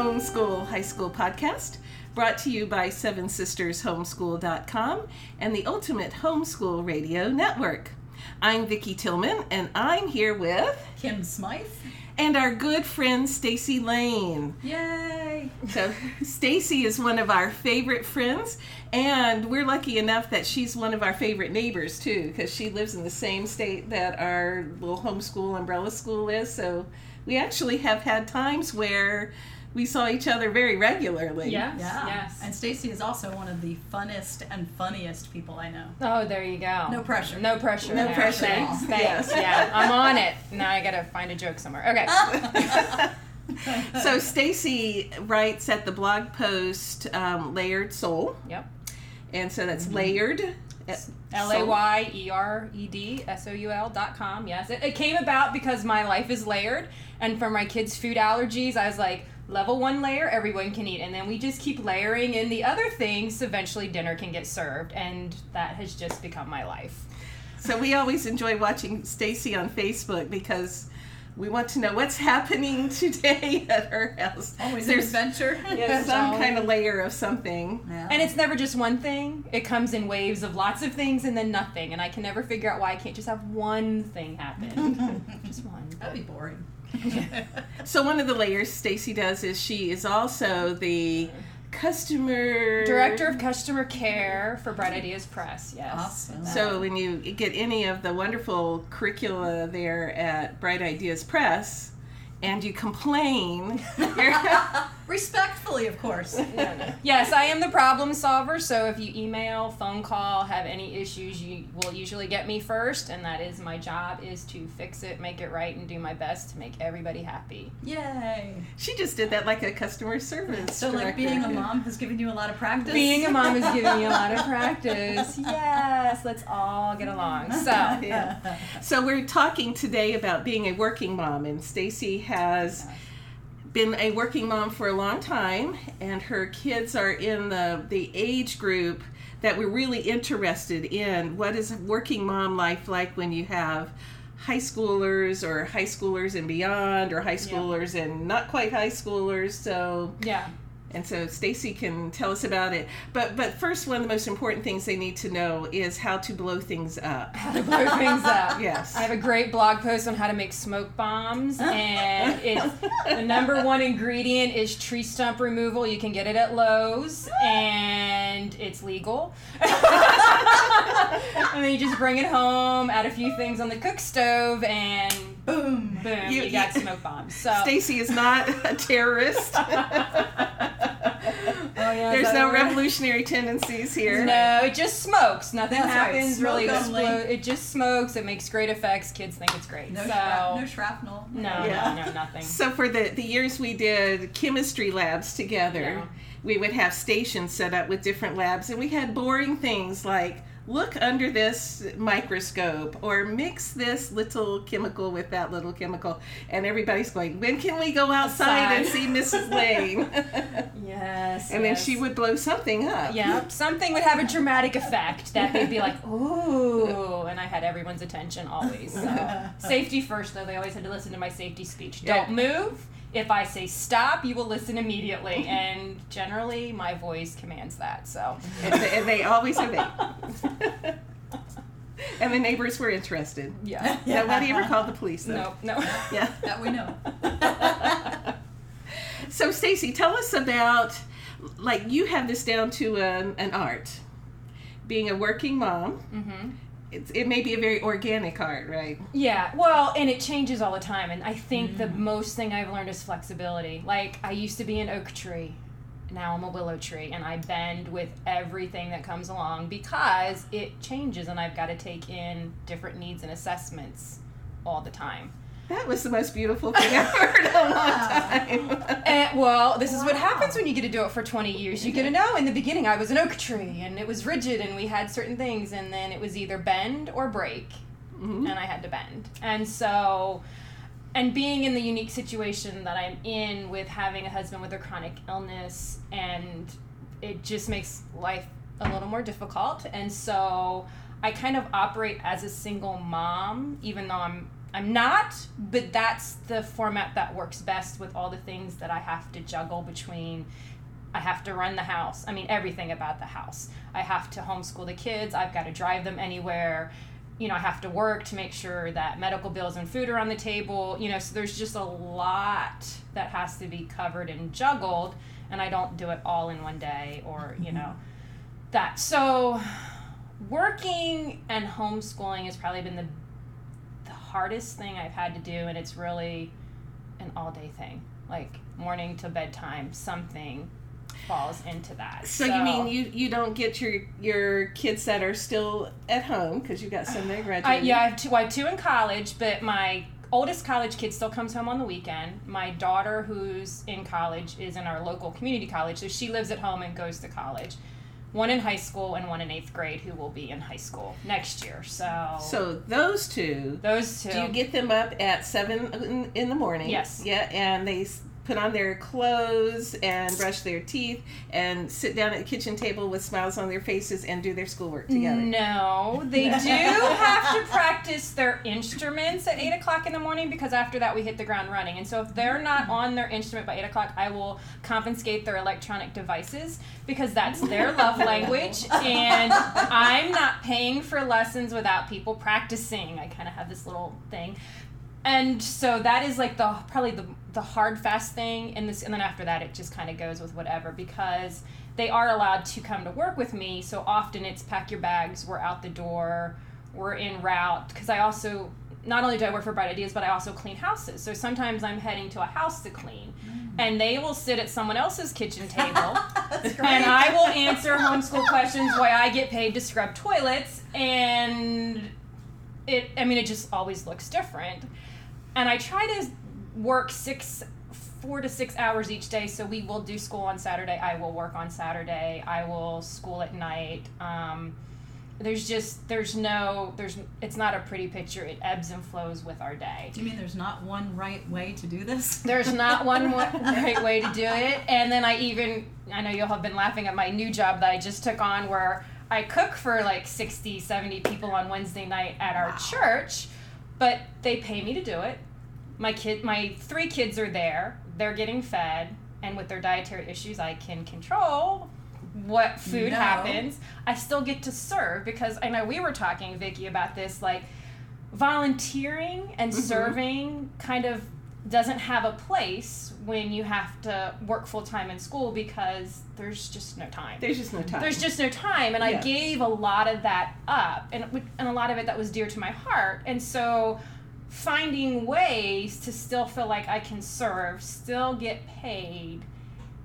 Welcome to the Homeschool High School Podcast, brought to you by Seven Sisters Homeschool.com and the Ultimate Homeschool Radio Network. I'm Vicki Tillman, and I'm here with Kym Smythe. and our good friend Stacey Lane. Yay! So Stacey is one of our favorite friends, and we're lucky enough that she's one of our favorite neighbors too, because she lives in the same state that our little homeschool umbrella school is. So we actually have had times where we saw each other very regularly. Yes. Yeah. Yes. And Stacey is also one of the funnest and funniest people I know. oh, there you go. No pressure. No pressure. No there. pressure. Thanks. Thanks. Yes. Yeah, I'm on it. Now I gotta find a joke somewhere. Okay. So Stacey writes at the blog post um, Layered Soul, Yep. and so that's layered. uh, L A Y E R E D S O U L dot com. Yes. It, it came about because my life is layered, and for my kids' food allergies, I was like, level one layer, everyone can eat, and then we just keep layering in the other things. Eventually, dinner can get served, and that has just become my life. So we always enjoy watching Stacey on Facebook because we want to know what's happening today at her house. Always There's adventure. yeah, some kind of layer of something. Yeah. And it's never just one thing. It comes in waves of lots of things and then nothing. And I can never figure out why I can't just have one thing happen. just one. That'd be boring. So one of the layers Stacey does is she is also the customer Director of Customer Care for Bright Ideas Press. Yes. Awesome. So when you get any of the wonderful curricula there at Bright Ideas Press, and you complain, you're, Respectfully, of course. Yes, I am the problem solver. So if you email, phone call, have any issues, you will usually get me first, and that is my job is to fix it, make it right, and do my best to make everybody happy. Yay. she just did that like a customer service. So, like, being a mom has given you a lot of practice. Being a mom has given me a lot of practice. Yes, let's all get along. So, Yeah. So we're talking today about being a working mom, and Stacey has been a working mom for a long time, and her kids are in the the age group that we're really interested in. What is working mom life like when you have high schoolers or high schoolers and beyond, or high schoolers and not quite high schoolers? So yeah. And so Stacey can tell us about it. But but first, one of the most important things they need to know is how to blow things up. How to blow things up. Yes. I have a great blog post on how to make smoke bombs, and it's the number one ingredient is tree stump removal. You can get it at Lowe's, and it's legal. and then you just bring it home, add a few things on the cook stove, and Boom. boom, You- you, got you- smoke bombs. So Stacey is not a terrorist. Yeah, There's no a word? revolutionary tendencies here. No, it just smokes. Nothing That's right. happens really. It, explo- it just smokes. It makes great effects. Kids think it's great. No, so shrap- no shrapnel. no, Yeah. no, no, nothing. So for the the years we did chemistry labs together, Yeah. we would have stations set up with different labs, and we had boring things like look under this microscope or mix this little chemical with that little chemical, and everybody's going, when can we go outside and see Mrs. Lane? Yes. and then she would blow something up. Yeah, something would have a dramatic effect that they'd be like, ooh, and I had everyone's attention always. So safety first, though. They always had to listen to my safety speech. Don't move. If I say stop, you will listen immediately, and generally my voice commands that. So and, they, and they always obey. and the neighbors were interested. yeah, Nobody ever called the police though. no, no. Yeah. That we know. So Stacey, tell us about like you have this down to an, an art. Being a working mom, hmm it's, it may be a very organic art, right? Yeah, well, and it changes all the time. And I think the Mm. most thing I've learned is flexibility. Like, I used to be an oak tree, now I'm a willow tree, and I bend with everything that comes along because it changes, and I've got to take in different needs and assessments all the time. That was the most beautiful thing I've heard in a long time. And, well, this is what happens when you get to do it for 20 years. You get to know in the beginning I was an oak tree, and it was rigid, and we had certain things, and then it was either bend or break. Mhm. and I had to bend. And so, and being in the unique situation that I'm in with having a husband with a chronic illness, and it just makes life a little more difficult. And so, I kind of operate as a single mom, even though I'm I'm not, but that's the format that works best with all the things that I have to juggle between I have to run the house. I mean, everything about the house. I have to homeschool the kids. I've got to drive them anywhere. You know, I have to work to make sure that medical bills and food are on the table. You know, so there's just a lot that has to be covered and juggled, and I don't do it all in one day or, you know, mm-hmm. that. So, working and homeschooling has probably been the the hardest thing I've had to do, and it's really an all day thing, like morning to bedtime, something falls into that. So, you mean you you don't get your your kids that are still at home because you've got some that I, graduated. yeah, I have two. I have two in college, but my oldest college kid still comes home on the weekend. My daughter, who's in college, is in our local community college, so she lives at home and goes to college. One in high school and one in eighth grade, who will be in high school next year. So, So those two, those two. do you get them up at seven in, in the morning? Yes. Yeah, and they put on their clothes and brush their teeth and sit down at the kitchen table with smiles on their faces and do their schoolwork together. No, they do have to practice their instruments at eight o'clock in the morning because after that we hit the ground running. And so if they're not mm-hmm. on their instrument by eight o'clock, I will confiscate their electronic devices because that's their love language. And I'm not paying for lessons without people practicing. I kind of have this little thing. And so that is like the probably the the hard fast thing and this and then after that it just kind of goes with whatever because they are allowed to come to work with me so often it's pack your bags we're out the door we're in route because i also not only do i work for bright ideas but i also clean houses so sometimes i'm heading to a house to clean mm. and they will sit at someone else's kitchen table and I will answer homeschool questions why I get paid to scrub toilets and it I mean it just always looks different. And I try to work 6 4 to 6 hours each day so we will do school on Saturday. I will work on Saturday. I will school at night. Um there's just there's no there's it's not a pretty picture. It ebbs and flows with our day. Do you mean there's not one right way to do this? There's not one right way to do it. And then I even, I know you'll have been laughing at my new job that I just took on where I cook for like 60, 70 people on Wednesday night at our church, but they pay me to do it. My kid, my three kids are there. They're getting fed, and with their dietary issues, I can control what food No. happens. I still get to serve because I know we were talking, Vicki, about this. Like volunteering and Mhm. serving kind of doesn't have a place when you have to work full time in school because there's just no time. There's just no time. There's just no time, and I gave a lot of that up, and and a lot of it that was dear to my heart, and so finding ways to still feel like I can serve, still get paid,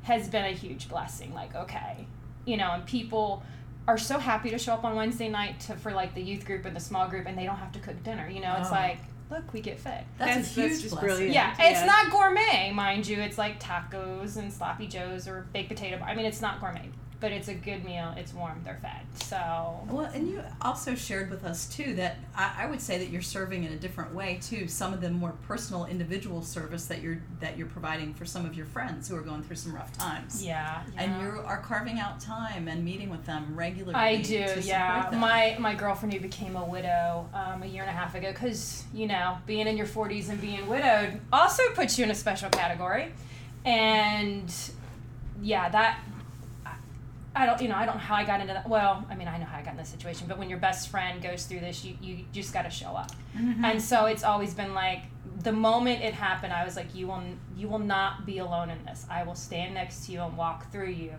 has been a huge blessing. Like, okay, you know, and people are so happy to show up on Wednesday night to for like the youth group and the small group, and they don't have to cook dinner. You know, it's Oh. like, look, we get fed. That's, That's- a huge that's just blessing. brilliant. Yeah, Yeah. it's not gourmet, mind you. It's like tacos and sloppy joes or baked potato. I mean, it's not gourmet, but it's a good meal. It's warm. They're fed. So Well, and you also shared with us too that I, I would say that you're serving in a different way too. Some of the more personal, individual service that you're that you're providing for some of your friends who are going through some rough times. yeah, And you are carving out time and meeting with them regularly. I do, yeah. My my girlfriend who became a widow um, a year and a half ago, because you know, being in your forties and being widowed also puts you in a special category, and yeah, that I don't, you know, I don't know how I got into that. Well, I mean, I know how I got in this situation, but when your best friend goes through this, you you just got to show up. Mhm. And so it's always been like the moment it happened, I was like, you will you will not be alone in this. I will stand next to you and walk through you.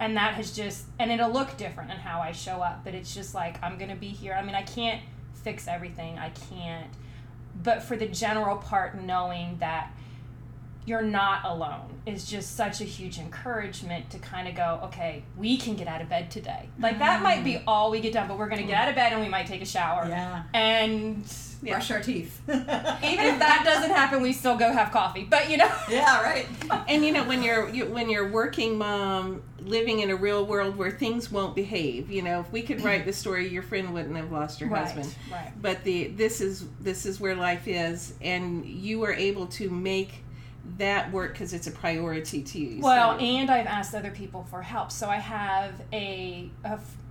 And that has just and it'll look different in how I show up, but it's just like I'm gonna be here. I mean, I can't fix everything. I can't. But for the general part, knowing that you're not alone is just such a huge encouragement to kind of go, okay, we can get out of bed today. Like that might be mm. all we get done, but we're gonna get out of bed and we might take a shower. yeah. And Yeah. Brush our teeth. even if that doesn't happen, we still go have coffee. But you know, yeah, right. and you know when you're you, when you're working mom living in a real world where things won't behave you know if we could write the story your friend wouldn't have lost her husband right. but the this is this is where life is and you are able to make that work because it's a priority to you Well, and I've asked other people for help. So I have a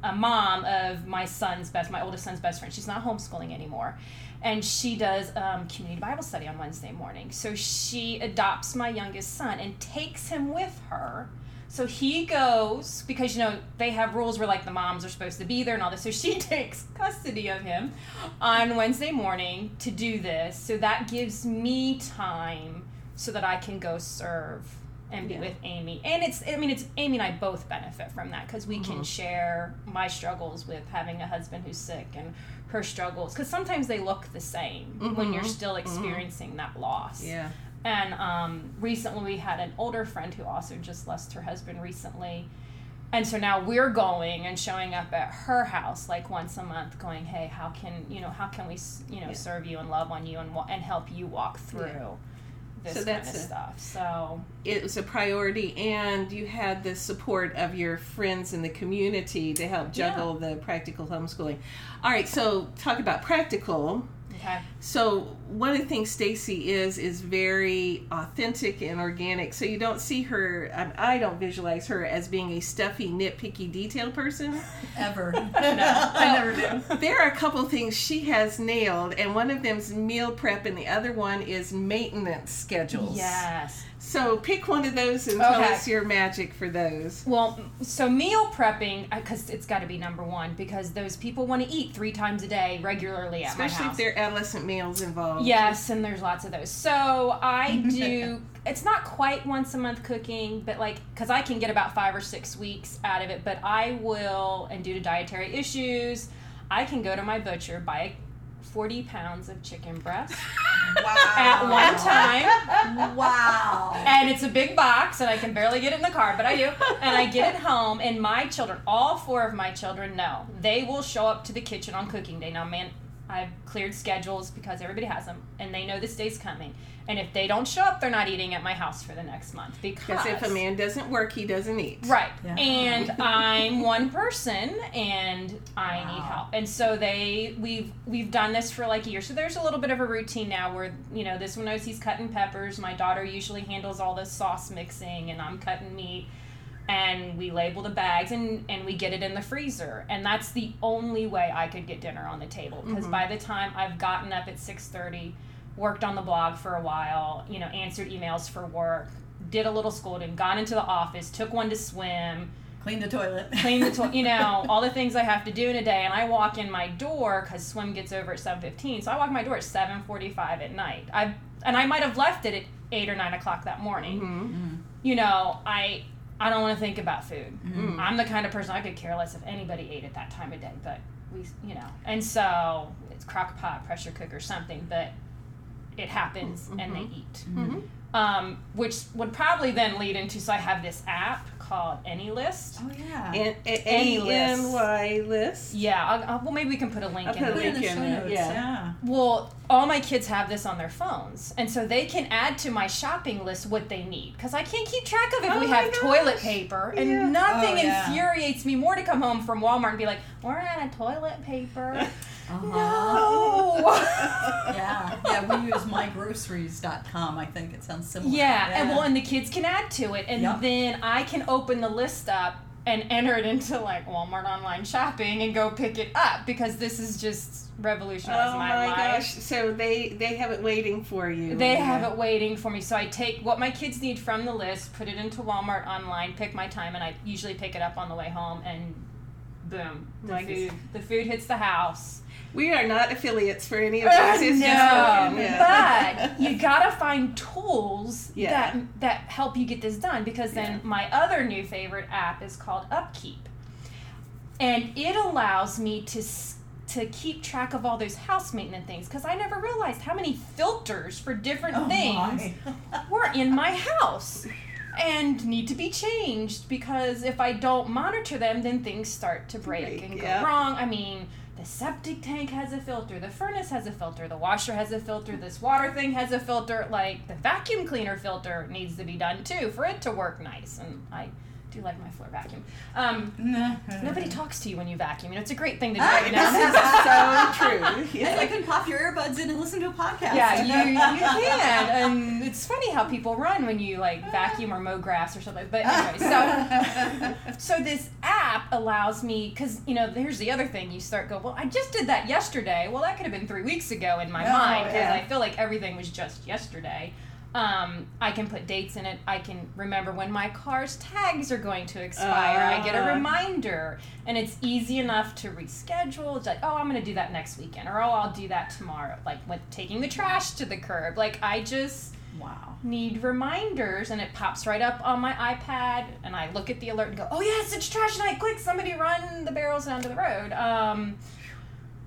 a mom of my son's best, my oldest son's best friend. She's not homeschooling anymore, and she does um, community Bible study on Wednesday morning. So she adopts my youngest son and takes him with her. So he goes because you know they have rules where like the moms are supposed to be there and all this. So she takes custody of him on Wednesday morning to do this. So that gives me time so that I can go serve and be Yeah. with Amy. And it's I mean it's Amy and I both benefit from that because we Mm-hmm. can share my struggles with having a husband who's sick and her struggles because sometimes they look the same when you're Mhm. still experiencing that loss. Yeah. And um, recently we had an older friend who also just lost her husband recently. And so now we're going and showing up at her house like once a month, going, "Hey, how can you know how can we you know Yeah. serve you and love on you and and help you walk through this So kind that's of stuff?" So It was a priority, and you had the support of your friends in the community to help juggle the practical homeschooling. All right, so talk about practical. Okay, So one of the things Stacey is is very authentic and organic. So you don't see her. I, I don't visualize her as being a stuffy, nitpicky, detail person. Ever. I never do. There are a couple things she has nailed, and one of them's meal prep, and the other one is maintenance schedules. yes. So pick one of those and tell us your magic for those. Well, so meal prepping, because it's got to be number one, because those people want to eat three times a day regularly at my house. Especially if there are adolescent meals involved. Yes, and there's lots of those. So I do. it's not quite once a month cooking, but like because I can get about five or six weeks out of it. But I will, and due to dietary issues, I can go to my butcher buy forty pounds of chicken breast Wow. at one time. Wow. And it's a big box, and I can barely get it in the car, but I do. And I get it home, and my children, all four of my children, know they will show up to the kitchen on cooking day. Now, man, I've cleared schedules because everybody has them, and they know this day's coming. And if they don't show up, they're not eating at my house for the next month because Because if a man doesn't work, he doesn't eat. Right. Yeah. And I'm one person and I need help. And so they we've we've done this for like a year. So there's a little bit of a routine now where, you know, this one knows he's cutting peppers. My daughter usually handles all the sauce mixing and I'm cutting meat. And we label the bags and, and we get it in the freezer. And that's the only way I could get dinner on the table. Because by the time I've gotten up at six thirty, worked on the blog for a while, you know, answered emails for work, did a little scolding, gone into the office, took one to swim, Clean the toilet. clean the toilet, you know, all the things I have to do in a day. And I walk in my door because swim gets over at seven fifteen, so I walk my door at seven forty five at night. I and I might have left it at eight or nine o'clock that morning. Mm-hmm. You know, I I don't want to think about food. Mm-hmm. I'm the kind of person I could care less if anybody ate at that time of day, but we, you know, and so it's crock pot, pressure cooker, something, but it happens and they eat. Mhm. Um, which would probably then lead into so I have this app called AnyList. Oh yeah. And Any A N Y list. Yeah, I'll, I'll, well maybe we can put a link I'll in. put the Put it in the show in notes. yeah. Yeah. Well, all my kids have this on their phones, and so they can add to my shopping list what they need because I can't keep track of if Oh we have gosh. toilet paper, and Yeah. nothing Oh, yeah. infuriates me more to come home from Walmart and be like, "We're out of toilet paper." Uh-huh. no. Yeah. Yeah. We use mygroceries.com. I think it sounds similar. Yeah, and well, and the kids can add to it, and Yep. then I can open the list up and enter it into like Walmart online shopping and go pick it up because this is just revolutionized Oh my, my life. gosh! So they they have it waiting for you. They Yeah. have it waiting for me. So I take what my kids need from the list, put it into Walmart online, pick my time, and I usually pick it up on the way home. And boom, the Like food the food hits the house. We are not affiliates for any of uh, this. It's no, yeah. but you gotta find tools Yeah. that that help you get this done. Because then Yeah. my other new favorite app is called Upkeep, and it allows me to. To keep track of all those house maintenance things, because I never realized how many filters for different Oh, things my. were in my house and need to be changed because if I don't monitor them, then things start to break Break, and go yeah. wrong. I mean, the septic tank has a filter, the furnace has a filter, the washer has a filter, this water thing has a filter. Like the vacuum cleaner filter needs to be done too for it to work nice. And I do like my floor vacuum. Um, nobody talks to you when you vacuum. You know, it's a great thing to do. Ah, you know? This is so true. And you can pop your earbuds in and listen to a podcast. Yeah, you, you can. And it's funny how people run when you like vacuum or mow grass or something. But anyway, so so this app app allows me because you know here's the other thing you start go well I just did that yesterday well that could have been three weeks ago in my Oh, mind because yeah. I feel like everything was just yesterday. Um, I can put dates in it. I can remember when my car's tags are going to expire. I get a Ah. reminder, and it's easy enough to reschedule. It's like, oh, I'm going to do that next weekend, or oh, I'll do that tomorrow. Like with taking the trash to the curb. Like I just Wow. need reminders and it pops right up on my iPad and I look at the alert and go, oh yes, it's trash night, quick, somebody run the barrels down to the road. Um,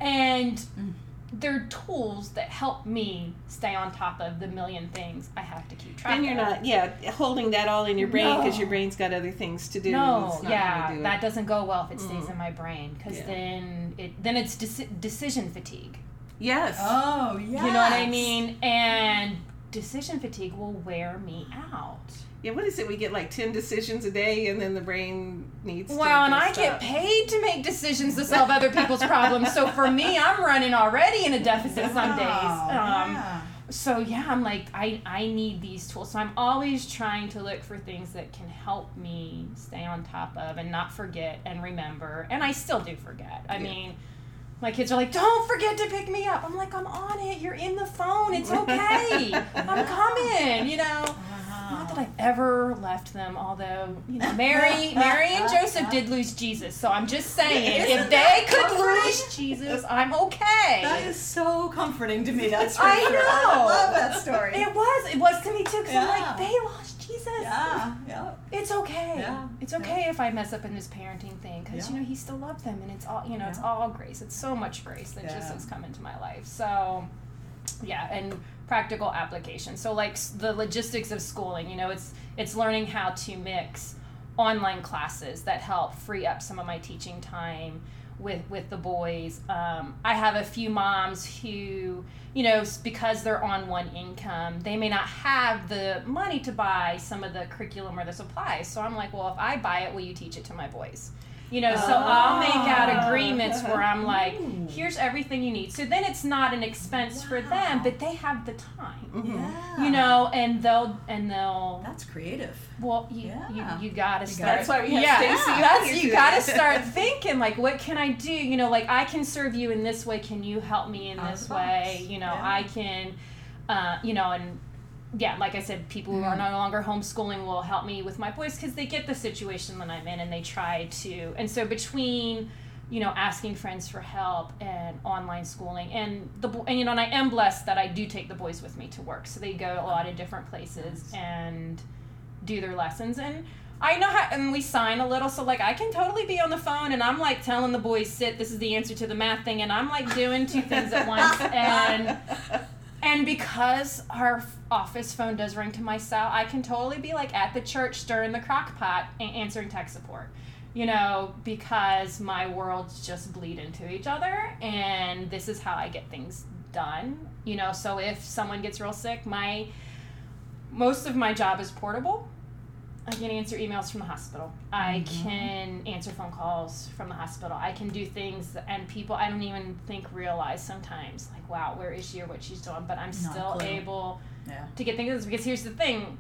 and Mm. They're tools that help me stay on top of the million things I have to keep track And you're of. not, yeah, holding that all in your brain because No. your brain's got other things to do. no, yeah, do that doesn't go well if it stays Mm. in my brain because Yeah. then it then it's deci- decision fatigue. Yes. Oh, yeah. You know what I mean? And decision fatigue will wear me out. Yeah, what is it? We get like 10 decisions a day and then the brain needs to. Well, and I just get paid to make decisions to solve other people's problems. So for me, I'm running already in a deficit some days. Um, yeah. So yeah, I'm like, I, I need these tools. So I'm always trying to look for things that can help me stay on top of and not forget and remember. And I still do forget. I Yeah. mean, my kids are like, don't forget to pick me up. I'm like, I'm on it. You're in the phone. It's okay. I'm coming, you know. Not that I've ever left them, although you know Mary, Mary and Joseph did lose Jesus. So I'm just saying, Isn't if they could comforting? lose Jesus, I'm okay. That is so comforting to me. That's for I sure. know. I love that story. It was. It was to me too. Because I'm like, they lost Jesus. yeah, yeah. It's okay. Yeah, It's okay if I mess up in this parenting thing because Yeah. you know he still loved them and it's all you know it's all grace. It's so much grace that just has come into my life. So yeah, and practical application. So like the logistics of schooling, you know, it's it's learning how to mix online classes that help free up some of my teaching time with with the boys. Um, I have a few moms who, you know, because they're on one income, they may not have the money to buy some of the curriculum or the supplies. So I'm like, well, if I buy it, will you teach it to my boys? You know, so I'll make out Ah. agreements where I'm like, here's everything you need. So then it's not an expense for them, but they have the time. Mhm. Yeah. You know, and they'll and they'll That's creative. well, you Yeah. you, you gotta You start. That's why we have yeah, Stacey on That's you gotta start thinking like, what can I do? You know, like I can serve you in this way. Can you help me in Out this way? You know, Yeah. I can, uh, you know, and yeah, like I said, people who are Mhm. no longer homeschooling will help me with my boys because they get the situation that I'm in and they try to. And so between you know asking friends for help and online schooling and the and you know and I am blessed that I do take the boys with me to work so they go a lot of different places and do their lessons and I know how and we sign a little so like I can totally be on the phone and I'm like telling the boys sit this is the answer to the math thing and I'm like doing two things at once and and because our office phone does ring to my cell, I can totally be like at the church stirring the crock pot and answering tech support. You know, because my worlds just bleed into each other and this is how I get things done. You know, so if someone gets real sick, my most of my job is portable. I can answer emails from the hospital. I Mhm. can answer phone calls from the hospital. I can do things and people I don't even think realize sometimes like wow where is she or what she's doing but I'm Not still able Yeah. to get things done because here's the thing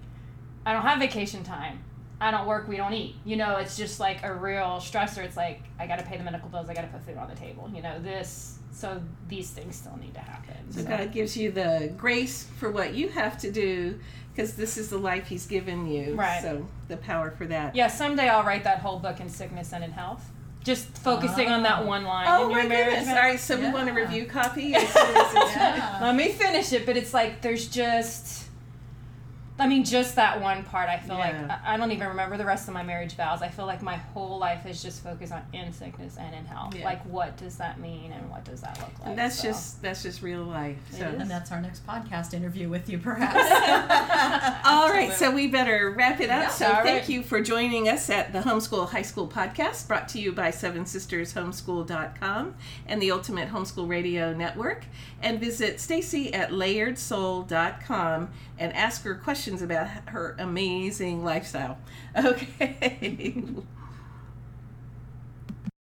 I don't have vacation time. I don't work, we don't eat. You know, it's just like a real stressor. It's like I got to pay the medical bills, I got to put food on the table. You know, this so these things still need to happen. So So- God gives you the grace for what you have to do because this is the life He's given you. Right. So the power for that. Yeah, someday I'll write that whole book in sickness and in health. Just focusing on that Oh. one line Oh in my marriage. goodness! All right, so we want a review copy. as soon as it's- Yeah. Let me finish it, but it's like there's just I mean, just that one part. I feel like Yeah. I I don't even remember the rest of my marriage vows. I feel like my whole life is just focused on in sickness and in health. Yeah. Like, what does that mean, and what does that look like? And that's So- just that's just real life. So. And that's our next podcast interview with you, perhaps. All right, so we better wrap it up. Yeah. so All thank right. you for joining us at the Homeschool High School podcast, brought to you by Seven Sisters Homeschool.com and the Ultimate Homeschool Radio Network. And visit Stacey at layeredsoul.com and ask her questions about her amazing lifestyle. Okay.